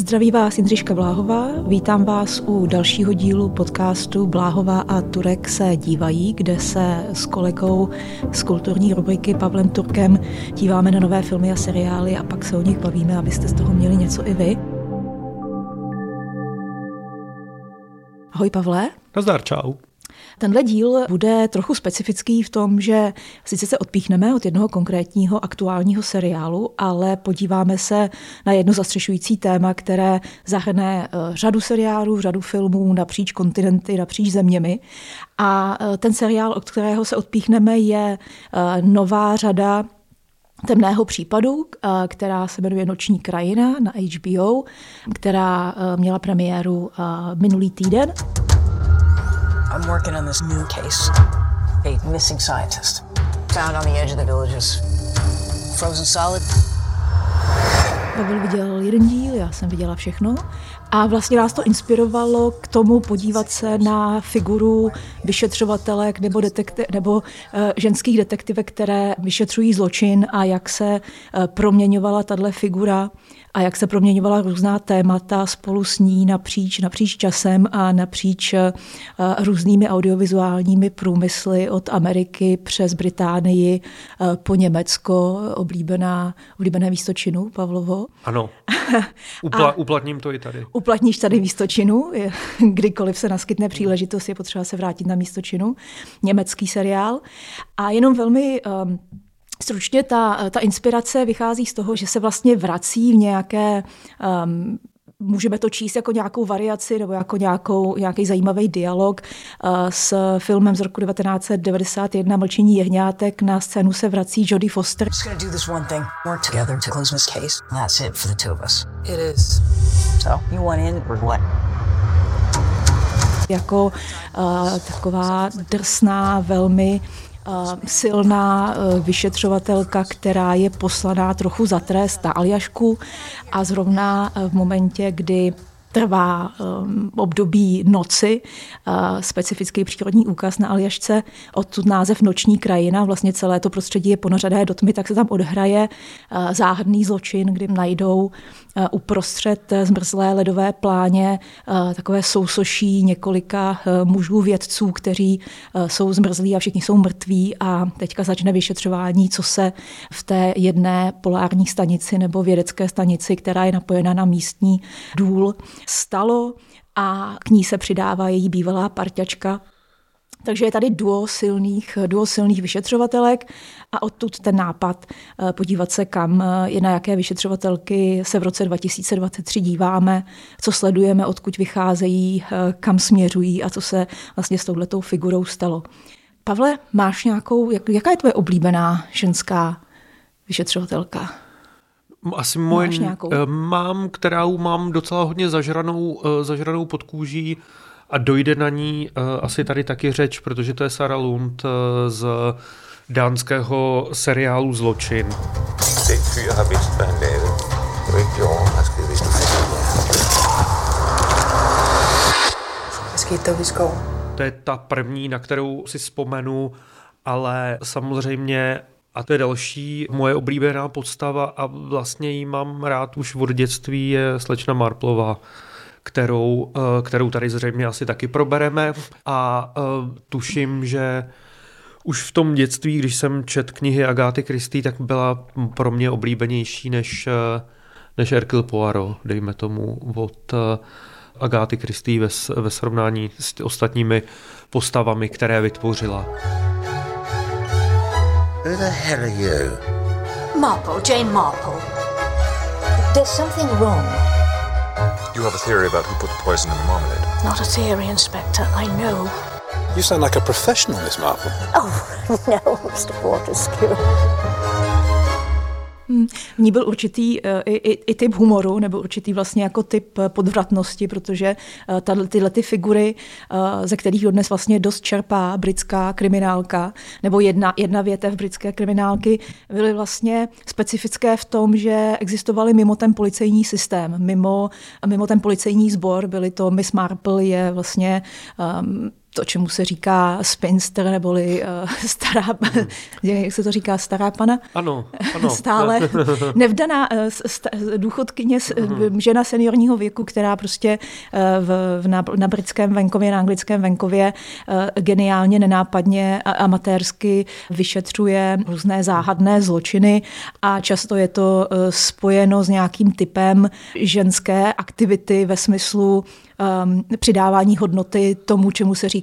Zdraví vás Jindřiška Bláhová, vítám vás u dalšího dílu podcastu Bláhová a Turek se dívají, kde se s kolegou z kulturní rubriky Pavlem Turkem díváme na nové filmy a seriály a pak se o nich bavíme, abyste z toho měli něco i vy. Ahoj Pavle. Nazdar, čau. Tenhle díl bude trochu specifický v tom, že sice se odpíchneme od jednoho konkrétního aktuálního seriálu, ale podíváme se na jedno zastřešující téma, které zahrne eh, řadu seriálů, řadu filmů napříč kontinenty, napříč zeměmi. A eh, ten seriál, od kterého se odpíchneme, je eh, nová řada temného případu, která se jmenuje Noční krajina na HBO, která měla premiéru minulý týden. I'm working on this new case. A missing scientist. Found on the edge of the villages. Frozen solid. Pavel viděl jeden díl, já jsem viděla všechno. A vlastně nás to inspirovalo k tomu podívat se na figuru vyšetřovatelek nebo, detekti- nebo uh, ženských detektivek, které vyšetřují zločin a jak se uh, proměňovala tahle figura a jak se proměňovala různá témata spolu s ní napříč, napříč časem a napříč uh, různými audiovizuálními průmysly od Ameriky přes Británii uh, po Německo, oblíbená, oblíbené místo činu, Pavlovo. Ano, Upla, uplatním to i tady. Uplatníš tady místo činu, kdykoliv se naskytne příležitost, je potřeba se vrátit na místo činu. Německý seriál. A jenom velmi um, Stručně ta, ta inspirace vychází z toho, že se vlastně vrací v nějaké um, můžeme to číst jako nějakou variaci nebo jako nějakou, nějaký zajímavý dialog uh, s filmem z roku 1991 Mlčení jehňátek. Na scénu se vrací Jodie Foster. Jako uh, taková drsná, velmi silná e, vyšetřovatelka, která je poslaná trochu za trest na Aljašku a zrovna e, v momentě, kdy trvá um, období noci, uh, specifický přírodní úkaz na Aljašce, odtud název Noční krajina, vlastně celé to prostředí je ponořené do tmy, tak se tam odhraje uh, záhadný zločin, kdy najdou uprostřed zmrzlé ledové pláně uh, takové sousoší několika mužů vědců, kteří jsou zmrzlí a všichni jsou mrtví a teďka začne vyšetřování, co se v té jedné polární stanici nebo vědecké stanici, která je napojena na místní důl, stalo a k ní se přidává její bývalá parťačka. Takže je tady duo silných, duo silných vyšetřovatelek a odtud ten nápad eh, podívat se, kam eh, je na jaké vyšetřovatelky se v roce 2023 díváme, co sledujeme, odkud vycházejí, eh, kam směřují a co se vlastně s touhletou figurou stalo. Pavle, máš nějakou, jaká je tvoje oblíbená ženská vyšetřovatelka? Asi moje Máš nějakou? Eh, mám, kterou mám docela hodně zažranou, eh, zažranou pod kůží a dojde na ní eh, asi tady taky řeč, protože to je Sarah Lund z dánského seriálu Zločin. To je ta první, na kterou si vzpomenu, ale samozřejmě a to je další moje oblíbená podstava a vlastně ji mám rád už od dětství je slečna Marplová kterou, eh, kterou tady zřejmě asi taky probereme a eh, tuším, že už v tom dětství, když jsem čet knihy Agáty Kristý, tak byla pro mě oblíbenější než, eh, než Hercule Poirot, dejme tomu, od Agáty Kristý ve, ve srovnání s ostatními postavami, které vytvořila. Who the hell are you? Marple, Jane Marple. There's something wrong. You have a theory about who put the poison in the marmalade? Not a theory, Inspector. I know. You sound like a professional, Miss Marple. Oh, no, Mr. Fortescue. Hmm. V ní byl určitý uh, i, i, i typ humoru, nebo určitý vlastně jako typ eh, podvratnosti, protože uh, tato, tyhle ty figury, uh, ze kterých dodnes vlastně dost čerpá britská kriminálka, nebo jedna, jedna větev britské kriminálky, byly vlastně specifické v tom, že existovaly mimo ten policejní systém, mimo, mimo ten policejní sbor, byly to Miss Marple je vlastně um, to, čemu se říká spinster, neboli uh, stará, hmm. jak se to říká, stará pana? Ano, ano. Stále nevdaná uh, st- důchodkyně, hmm. žena seniorního věku, která prostě uh, v, v, na, na britském venkově, na anglickém venkově uh, geniálně, nenápadně a amatérsky vyšetřuje různé záhadné zločiny a často je to uh, spojeno s nějakým typem ženské aktivity ve smyslu um, přidávání hodnoty tomu, čemu se říká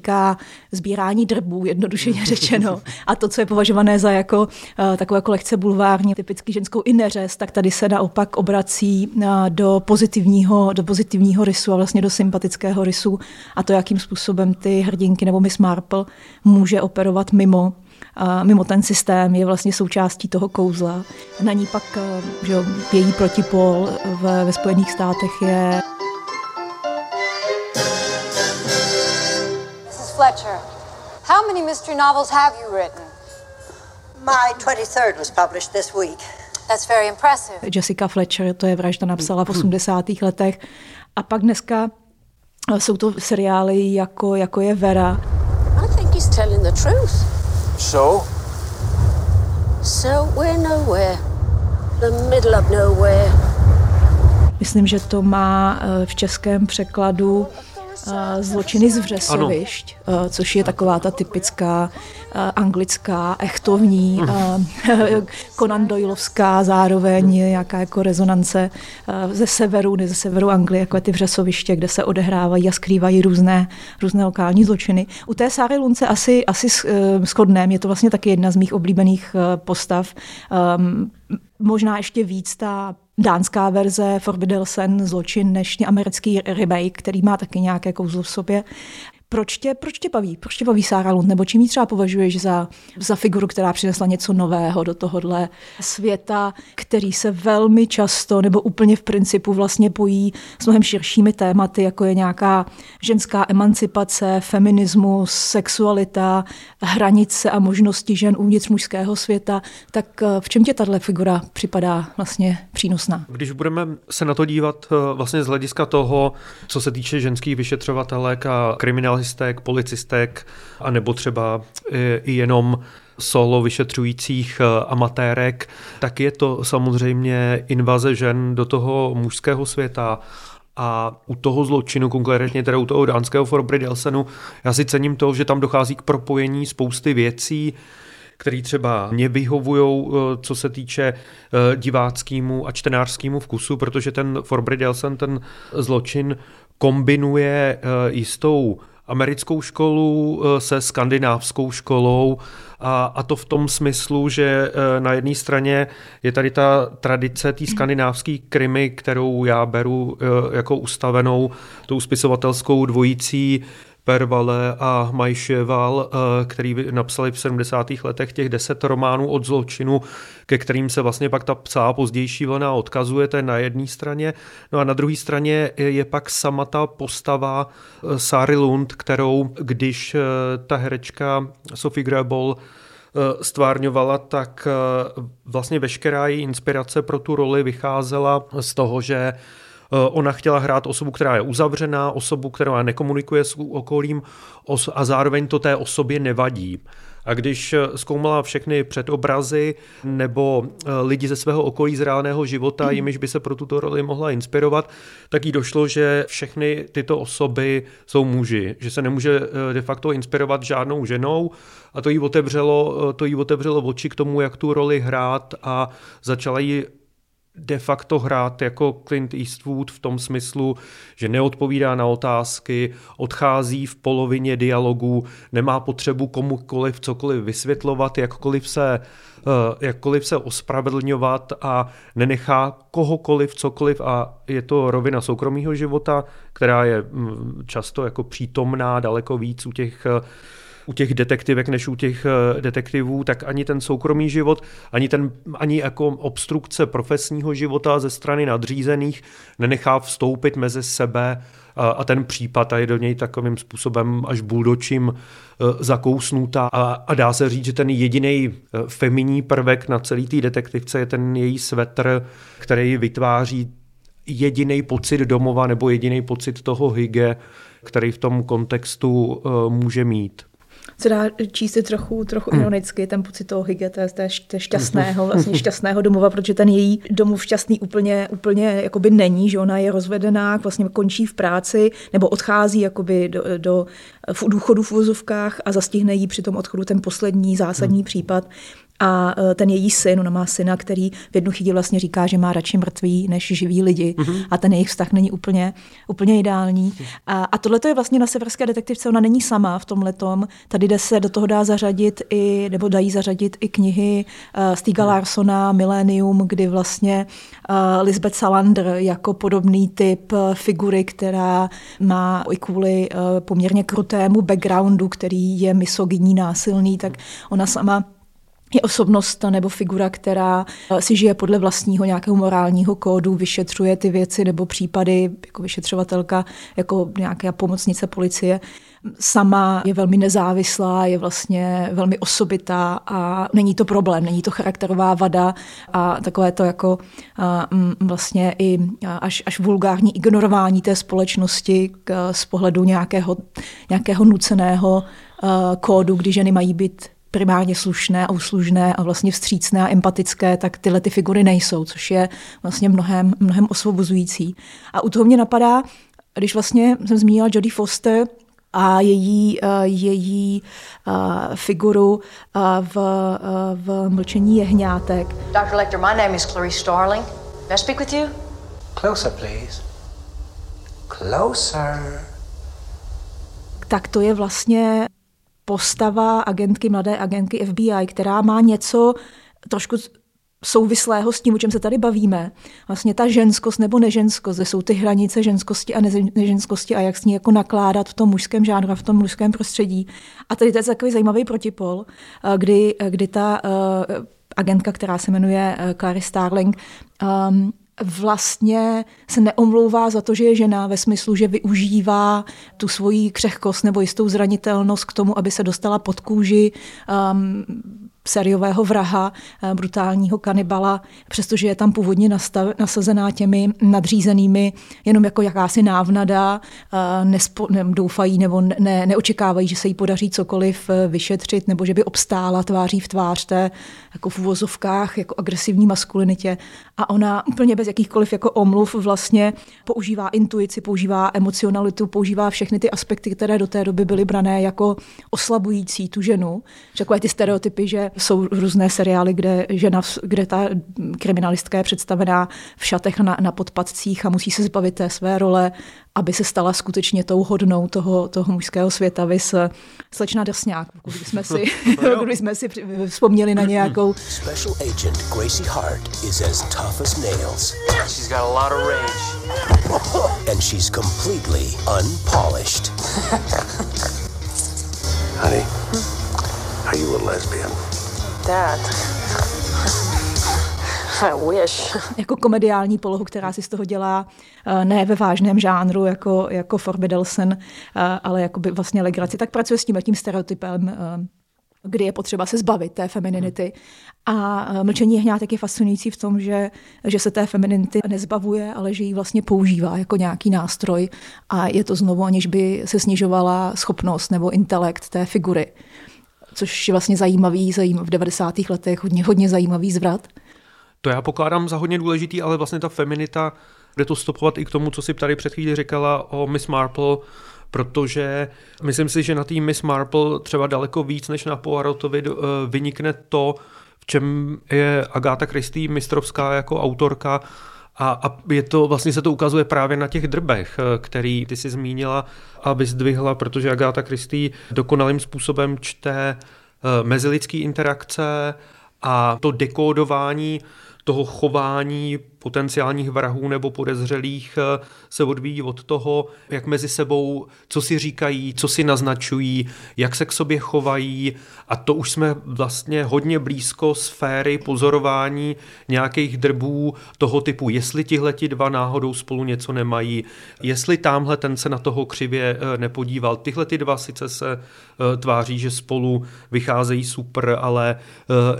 sbírání drbů, jednodušeně řečeno. A to, co je považované za jako uh, takové jako lehce bulvární, typický ženskou i neřez, tak tady se naopak obrací uh, do pozitivního, do pozitivního rysu a vlastně do sympatického rysu a to, jakým způsobem ty hrdinky nebo Miss Marple může operovat mimo a mimo ten systém je vlastně součástí toho kouzla. Na ní pak že její protipol ve, ve Spojených státech je Fletcher, how many mystery novels have you written? My 23rd was published this week. That's very impressive. Jessica Fletcher, to je vražda, napsala v 80. letech. A pak dneska eh, jsou to seriály jako, jako je Vera. I think he's telling the truth. So? So we're nowhere. The middle of nowhere. Myslím, že to má eh, v českém překladu zločiny z vřesovišť, ano. což je taková ta typická anglická, echtovní, mm. Conan Doyleovská zároveň nějaká jako rezonance ze severu, ne ze severu Anglie, jako ty vřesoviště, kde se odehrávají a skrývají různé, různé lokální zločiny. U té Sáry Lunce asi, asi shodném, je to vlastně taky jedna z mých oblíbených postav. Um, možná ještě víc ta dánská verze Forbidden Sen zločin než americký remake, který má taky nějaké kouzlo v sobě. Proč tě, proč tě baví? Proč tě baví Sára Lund? Nebo čím ji třeba považuješ za, za figuru, která přinesla něco nového do tohohle světa, který se velmi často nebo úplně v principu vlastně pojí s mnohem širšími tématy, jako je nějaká ženská emancipace, feminismus, sexualita, hranice a možnosti žen uvnitř mužského světa. Tak eh, v čem tě tahle figura připadá vlastně přínosná? Když budeme se na to dívat eh, vlastně z hlediska toho, co se týče ženských vyšetřovatelek a kriminál kriminalistek, policistek, anebo třeba i jenom solo vyšetřujících eh, amatérek, tak je to samozřejmě invaze žen do toho mužského světa. A u toho zločinu, konkrétně teda u toho dánského Forbry Delsenu, já si cením to, že tam dochází k propojení spousty věcí, které třeba mě vyhovují, eh, co se týče diváckému a čtenářskému vkusu, protože ten Forbry Delsen, ten zločin kombinuje jistou americkou školu eh, se skandinávskou školou a, a to v tom smyslu, že eh, na jedné straně je tady ta tradice té skandinávské krimi, kterou já beru eh, jako ustavenou tou spisovatelskou dvojicí Pervale a Majševal, eh, který napsali v 70. letech těch deset románů od zločinu, ke kterým se vlastně pak ta psá pozdější vlna odkazuje, to je na jedné straně. No a na druhé straně je pak sama ta postava eh, Sary Lund, kterou, když eh, ta herečka Sophie Grebol stvárňovala, tak vlastně veškerá její inspirace pro tu roli vycházela z toho, že ona chtěla hrát osobu, která je uzavřená, osobu, která nekomunikuje s okolím a zároveň to té osobě nevadí. A když eh, zkoumala všechny předobrazy nebo eh, lidi ze svého okolí z reálného života, jimiž by se pro tuto roli mohla inspirovat, tak jí došlo, že všechny tyto osoby jsou muži, že se nemůže de facto inspirovat žádnou ženou a to jí otevřelo, to jí otevřelo oči k tomu, jak tu roli hrát a začala ji de facto hrát jako Clint Eastwood v tom smyslu, že neodpovídá na otázky, odchází v polovině dialogu, nemá potřebu komukoliv cokoliv vysvětlovat, jakkoliv se, eh, jakkoliv se ospravedlňovat a nenechá kohokoliv cokoliv a je to rovina soukromého života, která je mm, často jako přítomná daleko víc u těch eh, u těch detektivek než u těch eh, detektivů, tak ani ten soukromý život, ani, ten, ani jako obstrukce profesního života ze strany nadřízených nenechá vstoupit mezi sebe a ten případ a je do něj takovým způsobem až buldočím eh, zakousnutá. A, a dá se říct, že ten jediný eh, feminní prvek na celý té detektivce je ten její svetr, který vytváří jediný pocit domova nebo jediný pocit toho hygge, který v tom kontextu může mít se dá číst trochu, trochu hmm. ironicky, ten pocit toho hygge, té, té, té šťastného, vlastně šťastného domova, protože ten její domov šťastný úplně, úplně jakoby není, že ona je rozvedená, vlastně končí v práci nebo odchází jakoby do, do v důchodu v vozovkách a zastihne jí při tom odchodu ten poslední zásadní hmm. případ, a e, ten její syn, ona má syna, který v jednu chvíli vlastně říká, že má radši mrtví než živí lidi. Mm-hmm. A ten jejich vztah není úplně, úplně ideální. A, a tohle je vlastně na severské detektivce, ona není sama v tom letom. Tady jde se do toho dá zařadit i, nebo dají zařadit i knihy uh, Stiga mm. Larsona, Millennium, kdy vlastně uh, Lisbeth Salander jako podobný typ figury, která má i kvůli uh, poměrně krutému backgroundu, který je misogyní násilný, tak ona sama je osobnost nebo figura, která eh, si žije podle vlastního nějakého morálního kódu, vyšetřuje ty věci nebo případy jako vyšetřovatelka, jako nějaká pomocnice policie. Sama je velmi nezávislá, je vlastně velmi osobitá a není to problém, není to charakterová vada a takové to jako vlastně i až, až vulgární ignorování té společnosti z pohledu nějakého, nějakého nuceného kódu, kdy ženy mají být primárně slušné a uslužné a vlastně vstřícné a empatické, tak tyhle ty figury nejsou, což je vlastně mnohem, mnohem osvobozující. A u toho mě napadá, když vlastně jsem zmínila Jodie Foster, a její, uh, její uh, figuru uh, v, uh, v Mlčení jehňátek. Dr. Lecter, my name is Clarice Starling. May I speak with you? Closer, please. Closer. Tak to je vlastně postava agentky, mladé agentky FBI, která má něco trošku souvislého s tím, o čem se tady bavíme. Vlastně ta ženskost nebo neženskost, kde jsou ty hranice ženskosti a neženskosti a jak s ní jako nakládat v tom mužském žánru a v tom mužském prostředí. A tady to je takový zajímavý protipol, eh, kdy, kdy ta uh, agentka, která se jmenuje Clary Starling, um, vlastně se neomlouvá za to, že je žena ve smyslu, že využívá tu svoji křehkost nebo jistou zranitelnost k tomu, aby se dostala pod kůži um, seriového vraha, eh, brutálního kanibala, přestože je tam původně nastav, nasazená těmi nadřízenými jenom jako jakási návnada, eh, nespo, ne, doufají nebo ne, neočekávají, že se jí podaří cokoliv eh, vyšetřit nebo že by obstála tváří v tvář té jako v uvozovkách jako agresivní maskulinitě a ona úplně bez jakýchkoliv jako omluv vlastně používá intuici, používá emocionalitu, používá všechny ty aspekty, které do té doby byly brané jako oslabující tu ženu. Takové ty stereotypy, že jsou různé seriály, kde žena, kde ta kriminalistka je představená v šatech na, na podpadcích a musí se zbavit té své role, aby se stala skutečně tou hodnou toho, toho mužského světa. Vys slečna Drsňák, pokud jsme si, pokud jsme si vzpomněli na nějakou. Special agent Gracie Hart is as tough as nails. She's got a lot of rage. And she's completely unpolished. Honey, are you a lesbian? That. Jako komediální polohu, která si z toho dělá eh, ne ve vážném žánru, jako, jako Forbidelsen, eh, ale jako by vlastně legraci, tak pracuje s tím tím stereotypem, eh, kdy je potřeba se zbavit té femininity. A mlčení hňátek je fascinující v tom, že, že se té femininity nezbavuje, ale že ji vlastně používá jako nějaký nástroj a je to znovu, aniž by se snižovala schopnost nebo intelekt té figury což je vlastně zajímavý, zajímavý v 90. letech, hodně, hodně zajímavý zvrat. To já pokládám za hodně důležitý, ale vlastně ta feminita, jde to stopovat i k tomu, co si tady před chvíli říkala o Miss Marple, protože myslím si, že na tým Miss Marple třeba daleko víc než na Poirotovi eh, vynikne to, v čem je Agáta Christie mistrovská jako autorka, a, a je to, vlastně se to ukazuje právě na těch drbech, eh, který ty si zmínila a vyzdvihla, protože Agáta Christie dokonalým způsobem čte eh, mezilidský interakce a to dekódování toho chování potenciálních vrahů nebo podezřelých eh, se odvíjí od toho, jak mezi sebou, co si říkají, co si naznačují, jak se k sobě chovají a to už jsme vlastně hodně blízko sféry pozorování nějakých drbů toho typu, jestli tihleti dva náhodou spolu něco nemají, jestli tamhle ten se na toho křivě eh, nepodíval. Tyhle ty dva sice se eh, tváří, že spolu vycházejí super, ale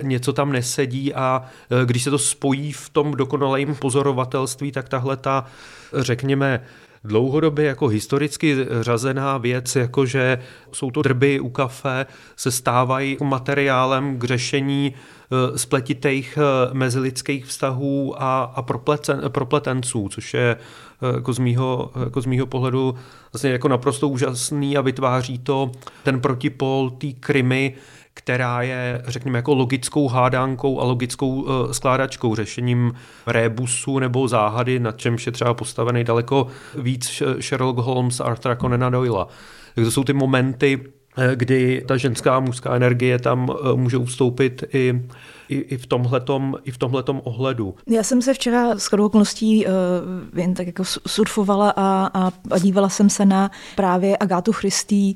něco tam nesedí a když se to spojí v tom dokonalém crime pozorovatelství, tak tahle ta, řekněme, dlouhodobě jako historicky řazená věc, jakože jsou to drby u kafe, se stávají materiálem k řešení eh, spletitých eh, mezilidských vztahů a, a proplecen, propletenců, což je eh, jako z mýho, jako z mýho pohledu vlastně jako naprosto úžasný a vytváří to ten protipol té krymy, která je, řekněme, jako logickou hádánkou a logickou uh, skládačkou, řešením rébusu nebo záhady, nad čemž je třeba postavený daleko víc Sherlock Holmes, Arthur Conana Doyle. Tak to jsou ty momenty, eh, kdy ta ženská a mužská energie tam uh, může vstoupit i i, i, v tomhletom, i v tomhletom ohledu. Já jsem se včera s okolností uh, jen tak jako surfovala a, a, a dívala jsem se na právě Agátu Christy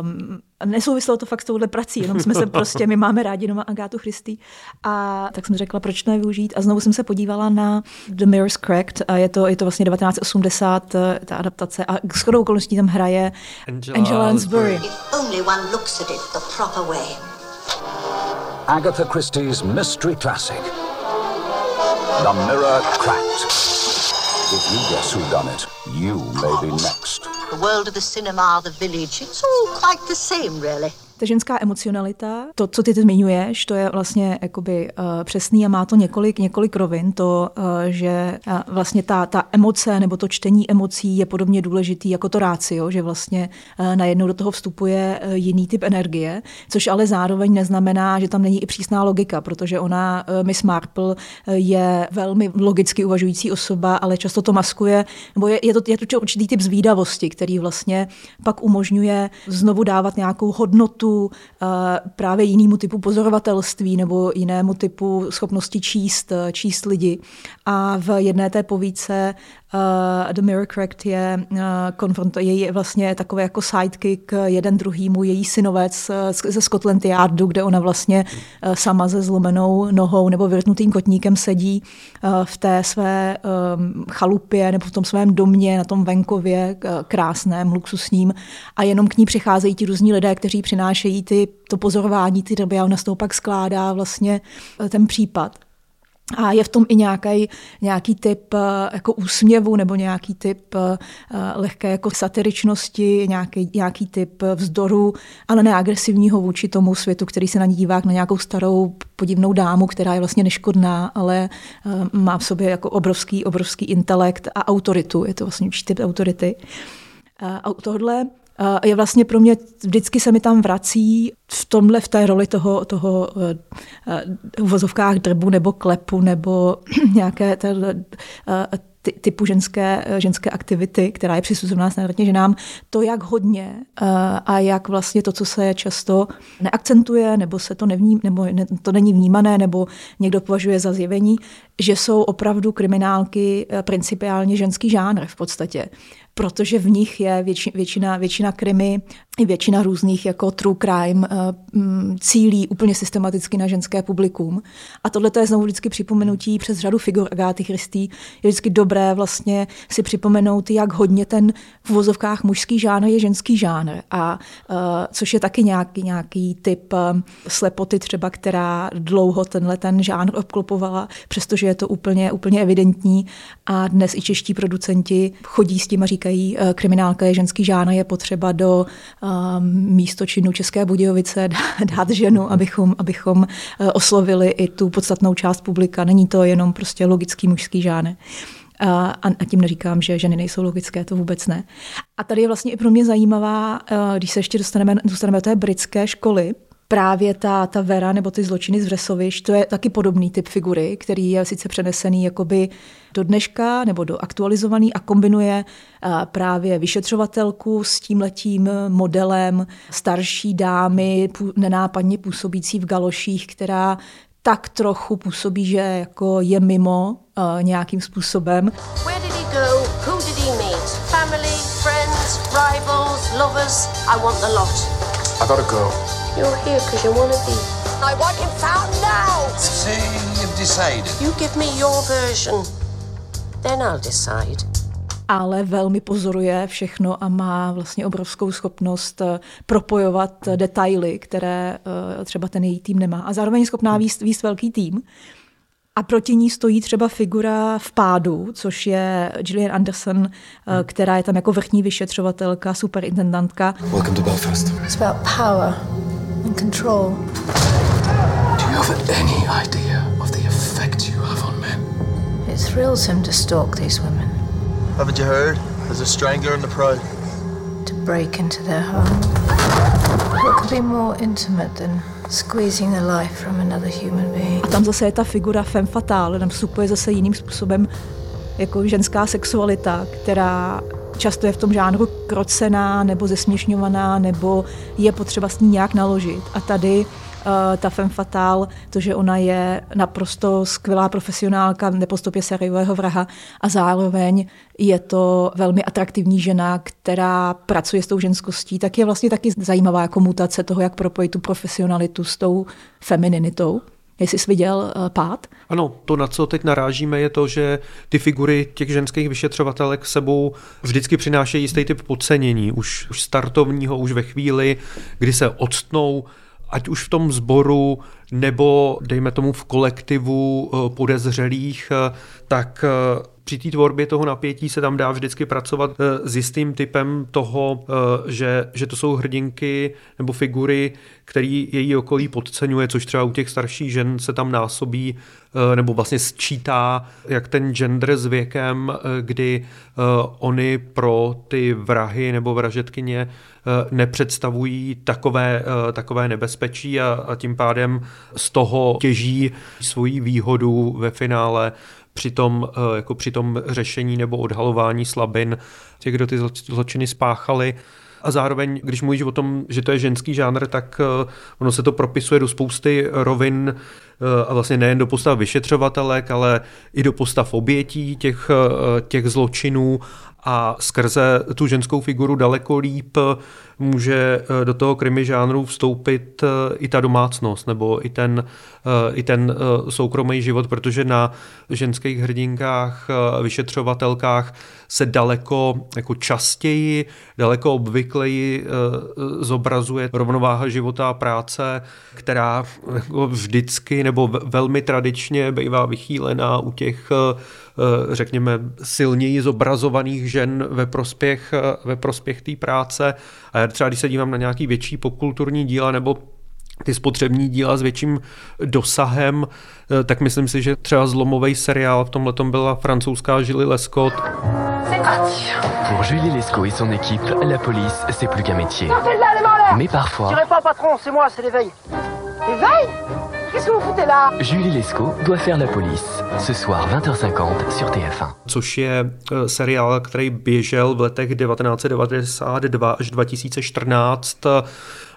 um, nesouviselo to fakt s touhle prací, jenom jsme se prostě, my máme rádi doma Agátu Christy. A tak jsem řekla, proč ne využít. A znovu jsem se podívala na The Mirror's Cracked a je to, je to vlastně 1980, eh, ta adaptace. A s chodou okolností tam hraje Angela, Angela Lansbury. If only one looks at it the proper way. Agatha Christie's mystery classic, The Mirror Cracked. If you guess who done it, you may be next. The world of the cinema, the village, it's all quite the same, really. Ta ženská emocionalita, to, co ty zmiňuješ, to je vlastně jakoby uh, přesný a má to několik, několik rovin. To, uh, že uh, vlastně ta, ta emoce nebo to čtení emocí je podobně důležitý jako to rácio, že vlastně uh, najednou do toho vstupuje uh, jiný typ energie, což ale zároveň neznamená, že tam není i přísná logika, protože ona, uh, Miss Marple, je velmi logicky uvažující osoba, ale často to maskuje, nebo je, je, to, je to určitý typ zvídavosti, který vlastně pak umožňuje znovu dávat nějakou hodnotu uh, právě jinému typu pozorovatelství nebo jinému typu schopnosti číst, uh, číst lidi. A v jedné té povídce uh, The Mirror Cracked je, uh, konfront, je vlastně takový jako sidekick jeden druhýmu, její synovec uh, ze Scotland Yardu, kde ona vlastně uh, sama se zlomenou nohou nebo vyrtnutým kotníkem sedí uh, v té své um, chalupě nebo v tom svém domě na tom venkově uh, krásném, luxusním a jenom k ní přicházejí ti různí lidé, kteří přinášejí ty, to pozorování, ty drby a ona z toho pak skládá vlastně ten případ. A je v tom i nějaký, nějaký typ eh, jako úsměvu nebo nějaký typ eh, lehké jako satiričnosti, nějaký, nějaký typ vzdoru, ale ne agresivního vůči tomu světu, který se na ní dívá na nějakou starou podivnou dámu, která je vlastně neškodná, ale eh, má v sobě jako obrovský, obrovský intelekt a autoritu. Je to vlastně určitý typ autority. A tohle je vlastně pro mě, vždycky se mi tam vrací v tomhle, v té roli toho, toho eh, eh, v vozovkách drbu nebo klepu nebo nějaké téhle, eh, ty, typu ženské, ženské aktivity, která je přisuzovaná standardně ženám, to, jak hodně a jak vlastně to, co se často neakcentuje, nebo se to nevním, nebo ne, to není vnímané, nebo někdo považuje za zjevení, že jsou opravdu kriminálky principiálně ženský žánr v podstatě protože v nich je větši, většina, většina krimi i většina různých jako true crime uh, cílí úplně systematicky na ženské publikum. A tohle je znovu vždycky připomenutí přes řadu figur Agáty Christy. Je vždycky dobré vlastně si připomenout, jak hodně ten v vozovkách mužský žánr je ženský žánr. A uh, což je taky nějaký, nějaký typ uh, slepoty třeba, která dlouho tenhle ten žánr obklopovala, přestože je to úplně, úplně evidentní. A dnes i čeští producenti chodí s tím a říkají, kriminálka je ženský žánr, je potřeba do místo činu České Budějovice dát ženu, abychom, abychom eh, oslovili i tu podstatnou část publika. Není to jenom prostě logický mužský žáne. A, a tím neříkám, že ženy nejsou logické, to vůbec ne. A tady je vlastně i pro mě zajímavá, eh, když se ještě dostaneme, dostaneme do té britské školy, právě ta, ta Vera nebo ty zločiny z Vřesoviš, to je taky podobný typ figury, který je sice přenesený jakoby do dneška nebo do aktualizovaný a kombinuje právě vyšetřovatelku s tímhletím modelem starší dámy, nenápadně působící v galoších, která tak trochu působí, že jako je mimo uh, nějakým způsobem. Where did he go? Who did he meet? Family, friends, rivals, lovers? I want the lot. I gotta go. You're here because you want to be. I want him found now! See, you've decided. You give me your version then I'll decide ale velmi pozoruje všechno a má vlastně obrovskou schopnost eh, propojovat detaily, které eh, třeba ten její tým nemá. A zároveň je schopná výst, výst velký tým. A proti ní stojí třeba figura v pádu, což je Gillian Anderson, která je tam jako vrchní vyšetřovatelka, superintendantka. Welcome to Belfast. It's about power and control. Do you have any idea of the effect you have on men? It thrills him to stalk these women. Haven't you heard? There's a strangler in the Pride. To break into their home. What could be more intimate than squeezing the life from another human being? A tam zase je ta figura femme fatale, tam vstupuje zase jiným způsobem jako ženská sexualita, která často je v tom žánru krocená nebo zesměšňovaná, nebo je potřeba s ní nějak naložit. A tady uh, ta femme fatale, to, že ona je naprosto skvělá profesionálka v nepostupě seriového vraha a zároveň je to velmi atraktivní žena, která pracuje s tou ženskostí, tak je vlastně taky zajímavá jako mutace toho, jak propojit tu profesionalitu s tou femininitou. Jestli jsi viděl uh, pád? Ano, to, na co teď narážíme, je to, že ty figury těch ženských vyšetřovatelek sebou vždycky přinášejí jistý typ podcenění, už, už startovního, už ve chvíli, kdy se odstnou ať už v tom sboru nebo dejme tomu v kolektivu eh, podezřelých, eh, tak eh, při té tvorbě toho napětí se tam dá vždycky pracovat s jistým typem toho, že, že to jsou hrdinky nebo figury, který její okolí podceňuje, což třeba u těch starších žen se tam násobí nebo vlastně sčítá, jak ten gender s věkem, kdy oni pro ty vrahy nebo vražetkyně nepředstavují takové, takové nebezpečí a, a tím pádem z toho těží svoji výhodu ve finále při tom, jako při tom řešení nebo odhalování slabin těch, kdo ty zločiny spáchali. A zároveň, když mluvíš o tom, že to je ženský žánr, tak ono se to propisuje do spousty rovin a vlastně nejen do postav vyšetřovatelek, ale i do postav obětí těch, těch zločinů a skrze tu ženskou figuru daleko líp může eh, do toho krimi žánru vstoupit eh, i ta domácnost nebo i ten, eh, i ten soukromý život, protože na ženských hrdinkách, vyšetřovatelkách se daleko jako častěji, daleko obvykleji zobrazuje rovnováha života a práce, která jako vždycky nebo velmi tradičně bývá vychýlená u těch řekněme silněji zobrazovaných žen ve prospěch, ve prospěch té práce. A já třeba když se dívám na nějaký větší popkulturní díla nebo ty spotřební díla s větším dosahem, eh, tak myslím si, že třeba zlomový seriál v tomhle byla francouzská Julie Lescott. Pour Julie Lescaut et son équipe, la police, c'est plus qu'un métier. Mais parfois... Je pas, patron, c'est moi, c'est l'éveil. L'éveil Qu'est-ce que vous foutez là Julie Lescaut doit faire la police. Ce soir 20h50 sur TF1. Což je eh, seriál, který běžel v letech 1992 až 2014.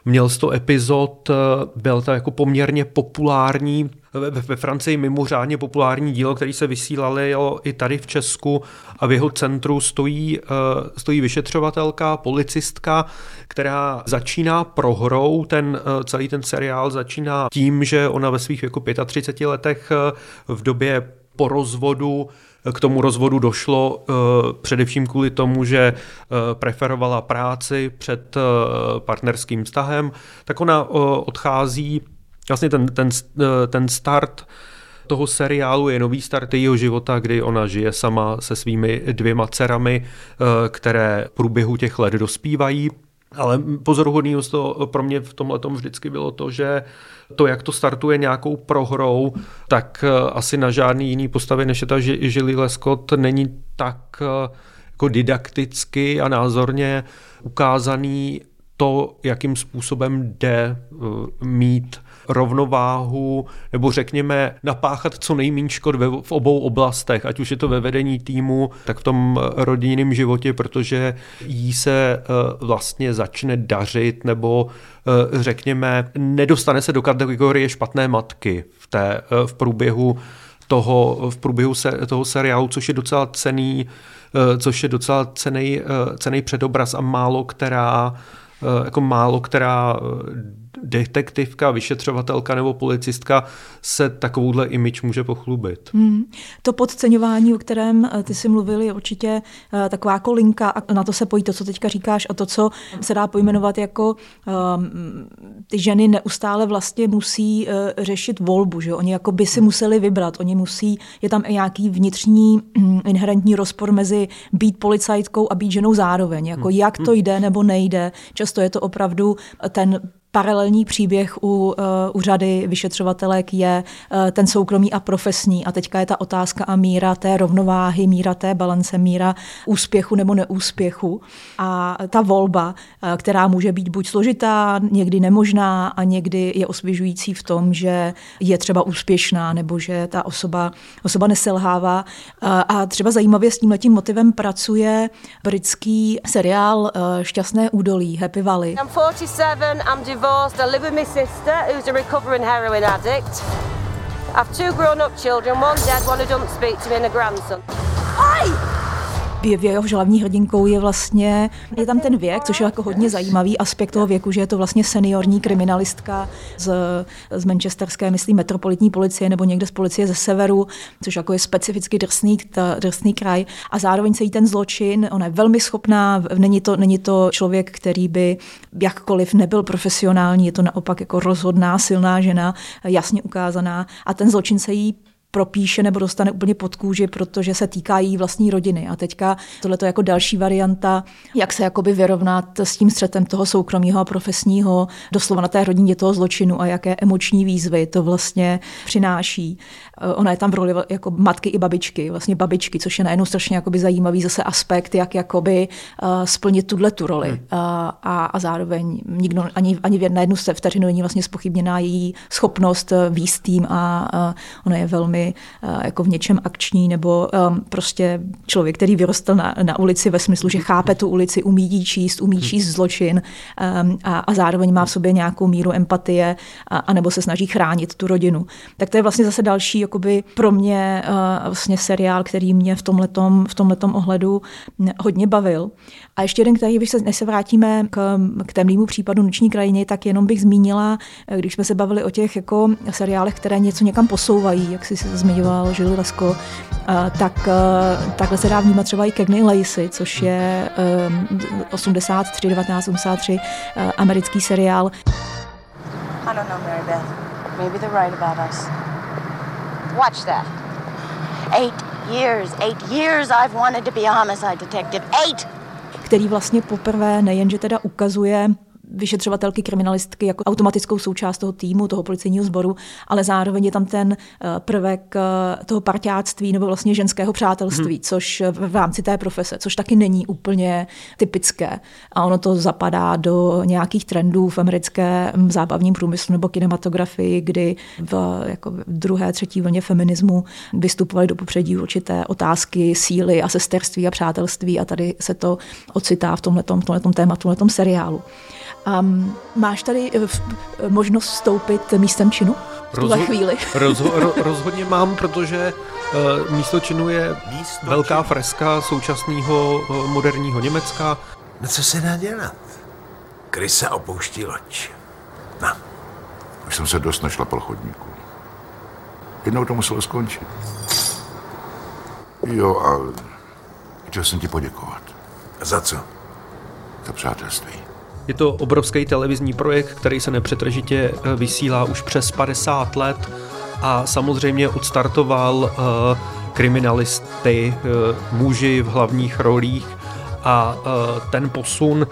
Měl 100 epizod, eh, byl to jako poměrně populární ve, Francii mimořádně populární dílo, který se vysílali i tady v Česku a v jeho centru stojí, eh, stojí vyšetřovatelka, policistka, která začíná prohrou, ten eh, celý ten seriál. Začíná tím, že ona ve svých jako 35 letech eh, v době po rozvodu k tomu rozvodu došlo především kvůli tomu, že preferovala práci před partnerským vztahem, tak ona odchází Vlastně ten, ten, eh, ten start toho seriálu je nový start jejího života, kdy ona žije sama se svými dvěma dcerami, eh, které v průběhu těch let dospívají. Ale pozoruhodný to pro mě v tomhle tom vždycky bylo to, že to, jak to startuje nějakou prohrou, tak eh, asi na žádný jiný postavě, než je ta Žili Lescott, není tak jako didakticky a názorně ukázaný to, jakým způsobem jde mít rovnováhu, nebo řekněme napáchat co nejméně škod v obou oblastech, ať už je to ve vedení týmu, tak v tom rodinném životě, protože jí se eh, vlastně začne dařit, nebo eh, řekněme, nedostane se do kategorie špatné matky v, té, eh, v průběhu toho, v průběhu se, toho seriálu, což je docela cený, což je docela cený, cený předobraz a málo která jako málo která detektivka, vyšetřovatelka nebo policistka se takovouhle image může pochlubit. Hmm. To podceňování, o kterém ty si mluvil, je určitě taková kolinka a na to se pojí to, co teďka říkáš a to, co se dá pojmenovat jako um, ty ženy neustále vlastně musí uh, řešit volbu, že oni jako by si museli vybrat, oni musí, je tam i nějaký vnitřní um, inherentní rozpor mezi být policajtkou a být ženou zároveň, jako hmm. jak to jde nebo nejde. Často je to opravdu ten paralelní příběh u uh, u řady vyšetřovatelek je uh, ten soukromý a profesní. A teďka je ta otázka a míra té rovnováhy, míra té balance, míra úspěchu nebo neúspěchu. A ta volba, uh, která může být buď složitá, někdy nemožná a někdy je osvěžující v tom, že je třeba úspěšná nebo že ta osoba, osoba neselhává. Uh, a třeba zajímavě s tímhletím motivem pracuje britský seriál uh, Šťastné údolí, Happy Valley. I'm 47, I'm. I live with my sister, who's a recovering heroin addict. I have two grown-up children, one dead, one who doesn't speak to me, and a grandson. Hi! V jeho hlavní hrdinkou je vlastně, je tam ten věk, což je jako hodně zajímavý aspekt toho věku, že je to vlastně seniorní kriminalistka z, z Manchesterské, myslím, metropolitní policie nebo někde z policie ze severu, což jako je specificky drsný, ta, drsný kraj. A zároveň celý ten zločin, ona je velmi schopná, není to, není to člověk, který by jakkoliv nebyl profesionální, je to naopak jako rozhodná, silná žena, jasně ukázaná a ten zločin se jí propíše nebo dostane úplně pod kůži, protože se týká jí vlastní rodiny. A teďka tohle je jako další varianta, jak se jakoby vyrovnat s tím střetem toho soukromého a profesního, doslova na té rodině toho zločinu a jaké emoční výzvy to vlastně přináší. Eh, ona je tam v roli jako matky i babičky, vlastně babičky, což je najednou strašně jakoby zajímavý zase aspekt, jak jakoby uh, splnit tuhle tu roli. Hmm. Uh, a, a zároveň nikdo ani, ani v jednu vteřinu není vlastně spochybněná její schopnost výst tým a ona je velmi jako v něčem akční nebo um, prostě člověk, který vyrostl na, na ulici ve smyslu, že chápe tu ulici, umí jí číst, umí číst zločin um, a, a zároveň má v sobě nějakou míru empatie a, a nebo se snaží chránit tu rodinu. Tak to je vlastně zase další jakoby pro mě uh, vlastně seriál, který mě v tomhletom, v tomhletom ohledu hodně bavil. A ještě jeden, který bych se, než se vrátíme k, k temnému případu Noční krajiny, tak jenom bych zmínila, eh, když jsme se bavili o těch jako seriálech, které něco někam posouvají, jak jsi se zmiňoval, Žili Lesko, uh, tak uh, takhle se dá vnímat třeba i Cagney Lacey, což je um, 83, 1983, uh, americký seriál. I don't know, Mary Beth. Maybe they're right about us. Watch that. Eight years, eight years I've wanted to be a homicide detective. Eight! Který vlastně poprvé nejenže teda ukazuje vyšetřovatelky, kriminalistky jako automatickou součást toho týmu, toho policejního sboru, ale zároveň je tam ten eh, prvek eh, toho parťáctví nebo vlastně ženského přátelství, hmm. což v rámci té profese, což taky není úplně typické. A ono to zapadá do nějakých trendů v americké zábavním průmyslu nebo kinematografii, kdy v jako v druhé, třetí vlně feminismu vystupovaly do popředí určité otázky síly a sesterství a přátelství a tady se to ocitá v tomhletom, v tomhletom tématu, v tomhletom seriálu. Um, máš tady uh, možnost vstoupit místem činu v tuhle chvíli? Rozho, ro, rozhodně mám, protože uh, místo činu je místo velká činu. freska současného uh, moderního Německa. No co se dá dělat? Krysa opouští loď. No. Už jsem se dost našlapal chodníku. Jednou to muselo skončit. Jo, a chtěl jsem ti poděkovat. Za co? Za přátelství. Je to obrovský televizní projekt, který se nepřetržitě eh, vysílá už přes 50 let a samozřejmě odstartoval uh, kriminalisty, uh, muži v hlavních rolích a ten posun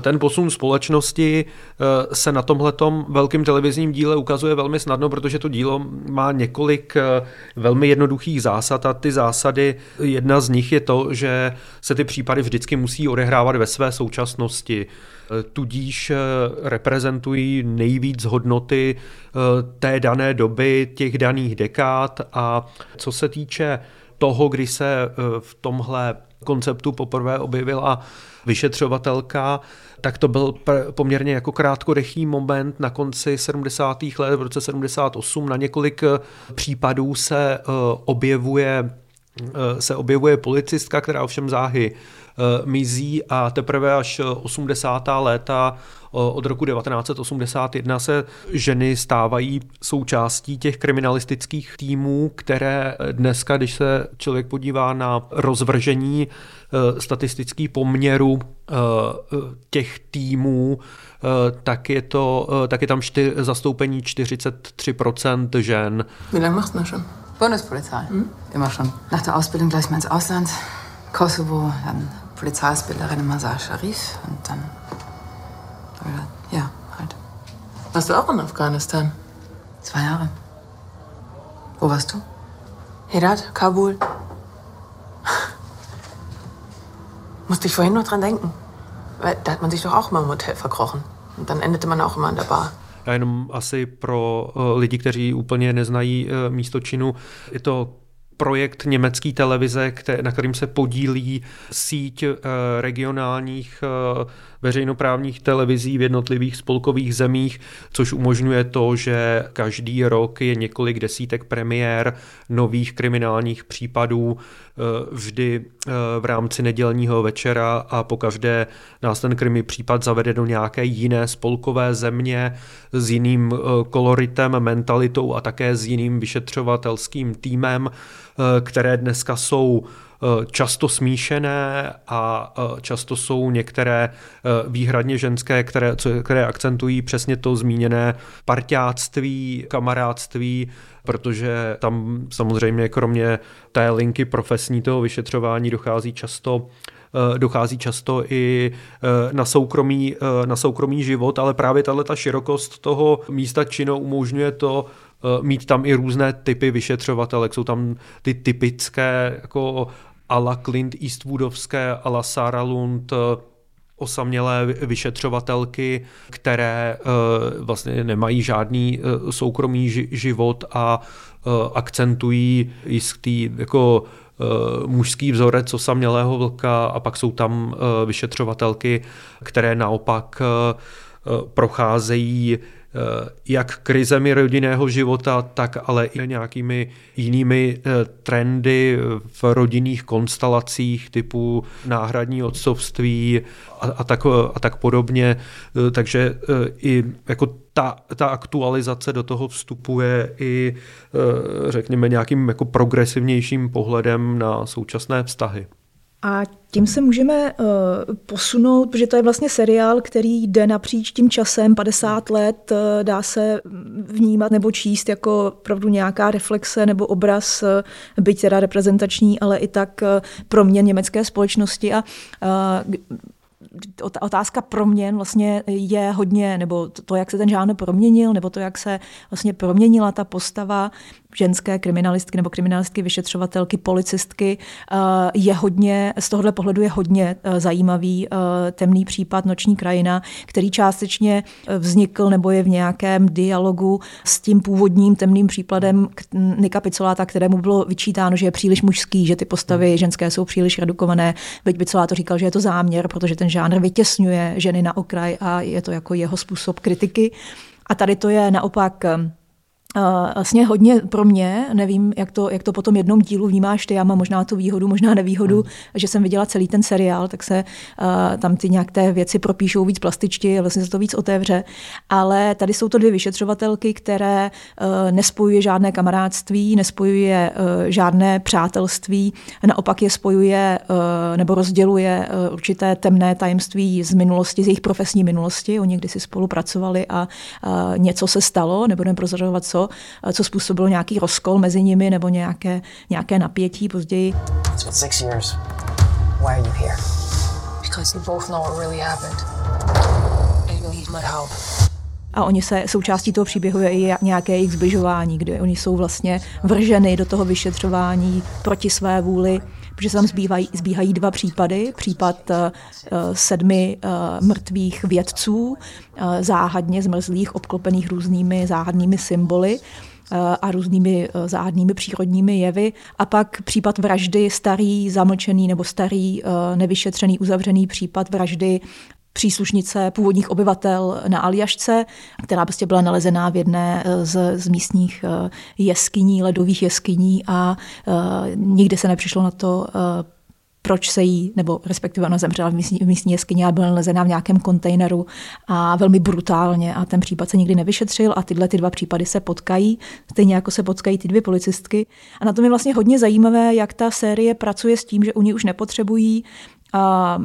ten posun společnosti se na tomhletom velkým televizním díle ukazuje velmi snadno, protože to dílo má několik velmi jednoduchých zásad a ty zásady, jedna z nich je to, že se ty případy vždycky musí odehrávat ve své současnosti. Tudíž eh, reprezentují nejvíc hodnoty eh, té dané doby, těch daných dekád a co se týče toho, kdy se eh, v tomhle konceptu poprvé objevila vyšetřovatelka, tak to byl poměrně jako krátkodechý moment na konci 70. let, v roce 78 na několik případů se objevuje se objevuje policistka, která ovšem záhy mizí a teprve až 80. léta od roku 1981 se ženy stávají součástí těch kriminalistických týmů, které dneska, když se člověk podívá na rozvržení statistický poměru těch týmů, tak je, to, tak je tam čty, zastoupení 43% žen. Du schon? Bundespolizei. Hm? Immer schon. Nach der Ausbildung gleich mal ins Ausland. Kosovo, dann Polizeiausbilderin in Masar Sharif und dann. Oder, ja, halt. Warst du auch in Afghanistan? Zwei Jahre. Wo warst du? Herat, Kabul. Musste ich vorhin noch dran denken. Weil da hat man sich doch auch mal im Hotel verkrochen. Und dann endete man auch immer an der Bar. Já jenom asi pro uh, lidi, kteří úplně neznají uh, místočinu, je to projekt německé televize, na kterým se podílí síť uh, regionálních veřejnoprávních televizí v jednotlivých spolkových zemích, což umožňuje to, že každý rok je několik desítek premiér nových kriminálních případů eh, vždy eh, v rámci nedělního večera a po každé nás ten krimi případ zavede do nějaké jiné spolkové země s jiným eh, koloritem, mentalitou a také s jiným vyšetřovatelským týmem, které dneska jsou často smíšené a eh, často jsou některé eh, výhradně ženské, které, které akcentují přesně to zmíněné parťáctví, kamarádství, protože tam samozřejmě kromě té linky profesní toho vyšetřování dochází často dochází často i na soukromý, na soukromý život, ale právě tahle ta širokost toho místa činu umožňuje to, mít tam i různé typy vyšetřovatelek. Jsou tam ty typické jako ala Clint Eastwoodovské, ala Sarah Lund, eh, osamělé vyšetřovatelky, které eh, vlastně nemají žádný eh, soukromý život a akcentují jistý jako mužský vzorec osamělého vlka a pak jsou tam vyšetřovatelky, které naopak procházejí jak krizemi rodinného života, tak ale i nějakými jinými eh, trendy v rodinných konstelacích typu náhradní otcovství a, a, tak, a tak podobně. Eh, takže i jako ta, ta aktualizace do toho vstupuje i řekněme nějakým jako progresivnějším pohledem na současné vztahy. A tím se můžeme uh, posunout, protože to je vlastně seriál, který jde napříč tím časem, 50 let, uh, dá se vnímat nebo číst jako opravdu nějaká reflexe nebo obraz, uh, byť teda reprezentační, ale i tak uh, proměn německé společnosti. A uh, otázka proměn vlastně je hodně, nebo to, jak se ten žánr proměnil, nebo to, jak se vlastně proměnila ta postava ženské kriminalistky nebo kriminalistky, vyšetřovatelky, policistky eh, je hodně, z tohohle pohledu je hodně eh, zajímavý eh, temný případ Noční krajina, který částečně vznikl nebo je v nějakém dialogu s tím původním temným případem Nika Picoláta, kterému bylo vyčítáno, že je příliš mužský, že ty postavy hmm. ženské jsou příliš redukované. Byť Picolá to říkal, že je to záměr, protože ten žánr vytěsňuje ženy na okraj a je to jako jeho způsob kritiky. A tady to je naopak vlastně hodně pro mě, nevím, jak to, jak to po tom jednom dílu vnímáš ty, já mám možná tu výhodu, možná nevýhodu, hmm. že jsem viděla celý ten seriál, tak se uh, tam ty nějak té věci propíšou víc plastičtě, vlastně se to víc otevře, ale tady jsou to dvě vyšetřovatelky, které uh, nespojuje žádné kamarádství, nespojuje uh, žádné přátelství, naopak je spojuje uh, nebo rozděluje uh, určité temné tajemství z minulosti, z jejich profesní minulosti, oni kdysi spolupracovali a uh, něco se stalo, nebudeme prozorovat co, něco, co způsobilo nějaký rozkol mezi nimi nebo nějaké, nějaké napětí později. A oni se součástí toho příběhu je i nějaké jejich zbližování, kde oni jsou vlastně vrženy do toho vyšetřování proti své vůli protože se tam zbývají, zbíhají dva případy. Případ uh, sedmi uh, mrtvých vědců, záhadně zmrzlých, obklopených různými záhadnými symboly a různými záhadnými přírodními jevy. A pak případ vraždy, starý, zamlčený nebo starý, nevyšetřený, uzavřený případ vraždy příslušnice původních obyvatel na Aljašce, která prostě byla nalezená v jedné eh, z, z místních eh, jeskyní, ledových jeskyní a uh, nikdy se nepřišlo na to, uh, proč se jí, nebo respektive ona zemřela v místní, v místní jeskyni a byla nalezená v nějakém kontejneru a velmi brutálně a ten případ se nikdy nevyšetřil a tyhle ty dva případy se potkají, stejně jako se potkají ty dvě policistky. A na tom je vlastně hodně zajímavé, jak ta série pracuje s tím, že oni už nepotřebují a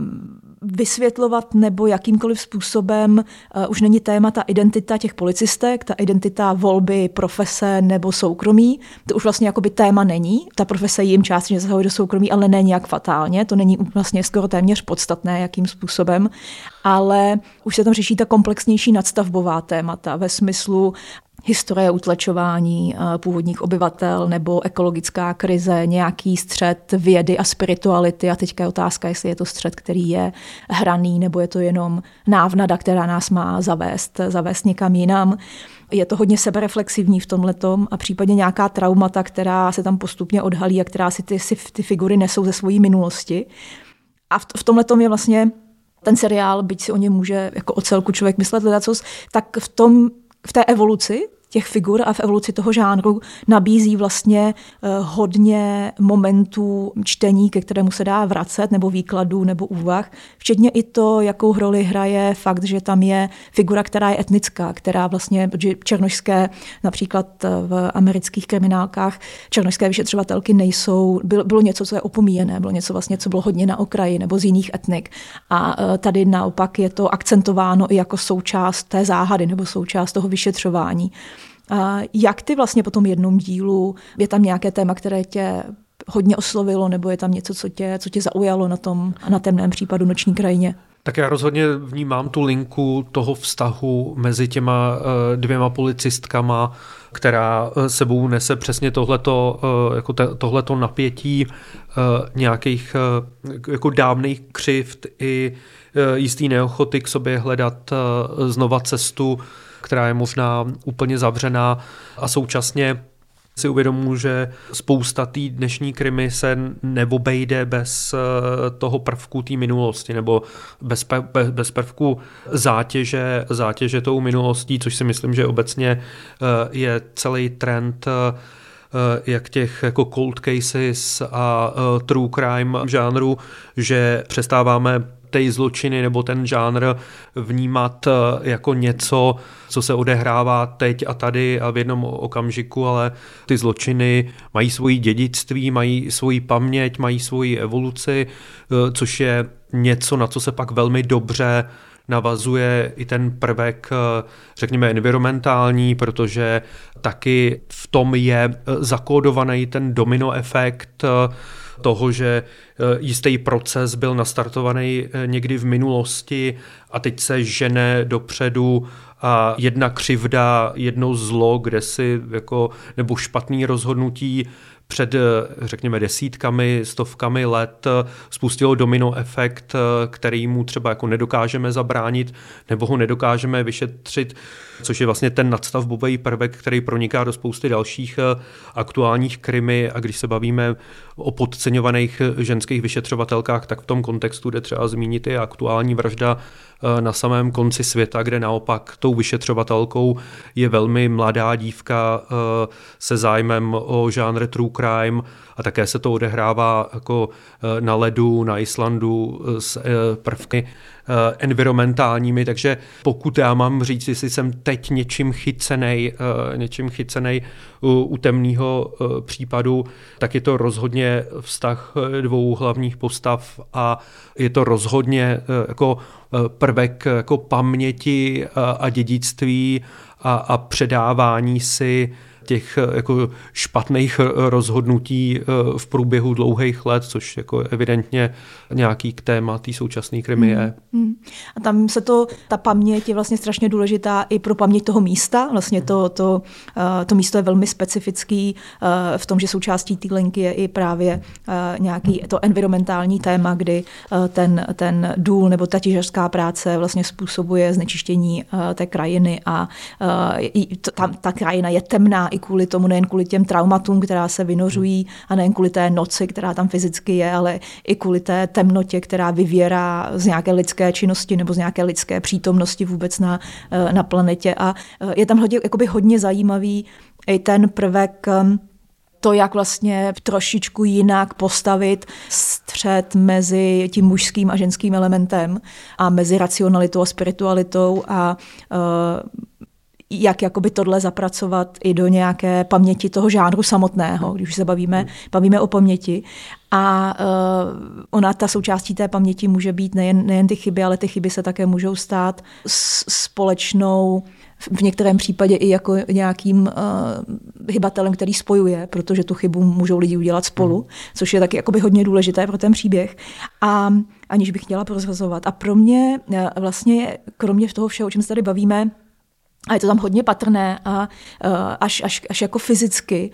vysvětlovat nebo jakýmkoliv způsobem uh, už není téma ta identita těch policistek, ta identita volby, profese nebo soukromí. To už vlastně jakoby téma není. Ta profese jim částečně zasahuje do soukromí, ale ne nějak fatálně. To není vlastně skoro téměř podstatné, jakým způsobem. Ale už se tam řeší ta komplexnější nadstavbová témata ve smyslu historie utlačování eh, původních obyvatel nebo ekologická krize, nějaký střed vědy a spirituality. A teďka je otázka, jestli je to střed, který je hraný, nebo je to jenom návnada, která nás má zavést, zavést někam jinam. Je to hodně sebereflexivní v tomhle a případně nějaká traumata, která se tam postupně odhalí a která si ty, si ty figury nesou ze svojí minulosti. A v, v tomhle je vlastně ten seriál, byť si o něm může jako o celku člověk myslet ledacos, tak v tom v té evoluci těch figur a v evoluci toho žánru nabízí vlastně eh, hodně momentů čtení, ke kterému se dá vracet, nebo výkladů, nebo úvah. Včetně i to, jakou roli hraje fakt, že tam je figura, která je etnická, která vlastně, protože černožské, například eh, v amerických kriminálkách, černožské vyšetřovatelky nejsou, bylo, bylo něco, co je opomíjené, bylo něco vlastně, co bylo hodně na okraji, nebo z jiných etnik. A eh, tady naopak je to akcentováno i jako součást té záhady, nebo součást toho vyšetřování. Jak ty vlastně po tom jednom dílu, je tam nějaké téma, které tě hodně oslovilo, nebo je tam něco, co tě, co tě zaujalo na tom, na temném případu Noční krajině? Tak já rozhodně vnímám tu linku toho vztahu mezi těma eh, dvěma policistkama, která eh, sebou nese přesně tohleto, eh, jako tohleto napětí nějakých jako dávných křivt i jistý neochoty k sobě hledat znova cestu která je možná úplně zavřená a současně si uvědomuji, že spousta té dnešní krimi se neobejde bez eh, toho prvku té minulosti nebo bez, bez prvku zátěže, zátěže tou minulostí, což si myslím, že obecně eh, je celý trend eh, jak těch jako cold cases a true crime žánru, že přestáváme ty zločiny nebo ten žánr vnímat eh, jako něco, co se odehrává teď a tady a v jednom okamžiku, ale ty zločiny mají svoji dědictví, mají svoji paměť, mají svoji evoluci, eh, což je něco, na co se pak velmi dobře navazuje i ten prvek, eh, řekněme, environmentální, protože taky v tom je zakódovaný ten domino efekt, toho, že eh, jistý proces byl nastartovaný eh, někdy v minulosti a teď se žene dopředu a jedna křivda, jedno zlo, kde si jako, nebo špatný rozhodnutí před, eh, řekněme, desítkami, stovkami let spustilo domino efekt, který mu třeba jako nedokážeme zabránit nebo ho nedokážeme vyšetřit, což je vlastně ten nadstavbový prvek, který proniká do spousty dalších aktuálních krimy a když se bavíme o podceňovaných ženských vyšetřovatelkách, tak v tom kontextu jde třeba zmínit i aktuální vražda eh, na samém konci světa, kde naopak tou vyšetřovatelkou je velmi mladá dívka eh, se zájmem o žánr true crime. A také se to odehrává jako eh, na ledu, na Islandu s prvky Eh, environmentálními, takže pokud já mám říct, jestli jsem teď něčím chycenej, eh, něčím chycenej u, u temného eh, případu, tak je to rozhodně vztah dvou hlavních postav a je to rozhodně jako prvek jako paměti a dědictví a, a předávání si těch eh, jako špatných eh, rozhodnutí eh, v průběhu dlouhých let, což jako evidentně nějaký k téma té současné krimi je. Hmm. Hmm. A tam se to, ta paměť je vlastně strašně důležitá i pro paměť toho místa. Vlastně to, to, to místo je velmi specifický v tom, že součástí té linky je i právě nějaký to environmentální téma, kdy ten, ten důl nebo ta těžařská práce vlastně způsobuje znečištění té krajiny a ta, ta krajina je temná i kvůli tomu, nejen kvůli těm traumatům, která se vynořují a nejen kvůli té noci, která tam fyzicky je, ale i kvůli té temnotě, která vyvěrá z nějaké lidské činnosti nebo z nějaké lidské přítomnosti vůbec na, eh, na planetě. A eh, je tam hodně, jakoby hodně zajímavý i ten prvek to, jak vlastně trošičku jinak postavit střed mezi tím mužským a ženským elementem a mezi racionalitou a spiritualitou a uh, jak jakoby tohle zapracovat i do nějaké paměti toho žánru samotného, když se bavíme, hmm. bavíme o paměti. A uh, ona, ta součástí té paměti může být nejen, nejen ty chyby, ale ty chyby se také můžou stát společnou v některém případě i jako nějakým uh, hybatelem, který spojuje, protože tu chybu můžou lidi udělat spolu, hmm. což je taky jakoby hodně důležité pro ten příběh. A aniž bych chtěla prozrazovat. A pro mě uh, vlastně, kromě toho všeho, o čem se tady bavíme, a je to tam hodně patrné a až, až, až jako fyzicky,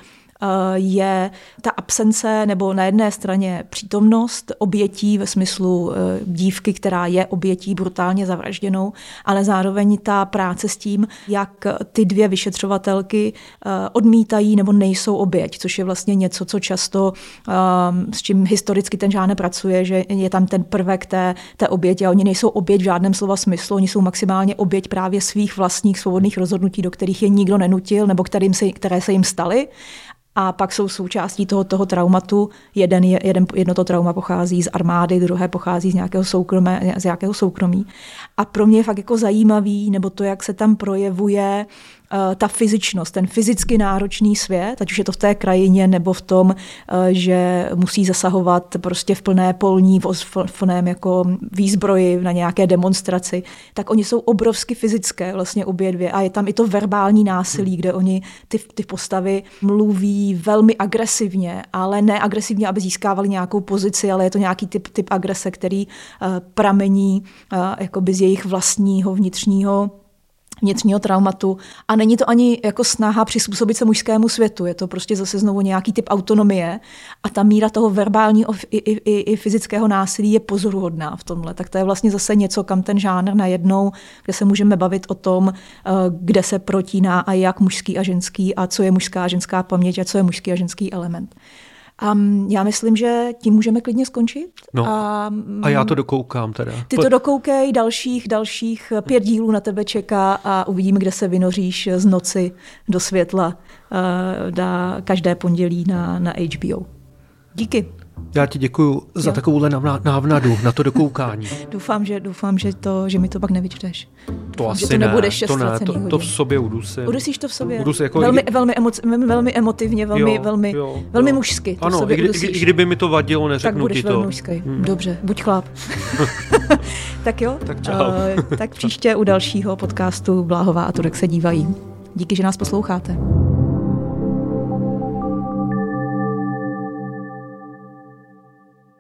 je ta absence nebo na jedné straně přítomnost obětí ve smyslu eh, dívky, která je obětí brutálně zavražděnou, ale zároveň ta práce s tím, jak ty dvě vyšetřovatelky eh, odmítají nebo nejsou oběť, což je vlastně něco, co často s čím historicky ten žánr pracuje, že je tam ten prvek té, té oběti a oni nejsou oběť v žádném slova smyslu, oni jsou maximálně oběť právě svých vlastních svobodných rozhodnutí, do kterých je nikdo nenutil nebo kterým se, které se jim staly a pak jsou součástí toho, toho traumatu. Jeden, jeden, jedno to trauma pochází z armády, druhé pochází z nějakého, soukromé, z nějakého soukromí. A pro mě je fakt jako zajímavý, nebo to, jak se tam projevuje ta fyzičnost, ten fyzicky náročný svět, ať už je to v té krajině nebo v tom, eh, že musí zasahovat prostě v plné polní, v plném jako výzbroji na nějaké demonstraci, tak oni jsou obrovsky fyzické vlastně obě dvě. A je tam i to verbální násilí, kde oni ty, ty postavy mluví velmi agresivně, ale ne agresivně, aby získávali nějakou pozici, ale je to nějaký typ, typ agrese, který uh, pramení jakoby z jejich vlastního vnitřního vnitřního traumatu a není to ani jako snaha přizpůsobit se mužskému světu, je to prostě zase znovu nějaký typ autonomie a ta míra toho verbálního i, i, i, i fyzického násilí je pozoruhodná v tomhle. Tak to je vlastně zase něco, kam ten žánr najednou, kde se můžeme bavit o tom, eh, kde se protíná a jak mužský a ženský a co je mužská a ženská paměť a co je mužský a ženský element. A já myslím, že tím můžeme klidně skončit. No, a, a já to dokoukám teda. Ty to dokoukej, dalších, dalších pět dílů na tebe čeká a uvidíme, kde se vynoříš z noci do světla uh, dá každé pondělí na, na HBO. Díky. Já ti děkuji za takovouhle návnadu na to dokoukání. doufám, že, doufám že, to, že mi to pak nevyčteš. To doufám, asi že to ne, nebudeš to ne, to, to v sobě udusím. Udusíš to v sobě? Udusím, jako velmi, i... velmi, emoci, velmi emotivně, velmi, jo, velmi, jo, velmi jo. mužsky. To ano, i, kdy, i kdyby mi to vadilo, neřeknu tak budeš ti to. velmi mužský. Hmm. Dobře, buď chlap. tak jo, tak, čau. Uh, tak příště u dalšího podcastu Bláhová a Turek se dívají. Díky, že nás posloucháte.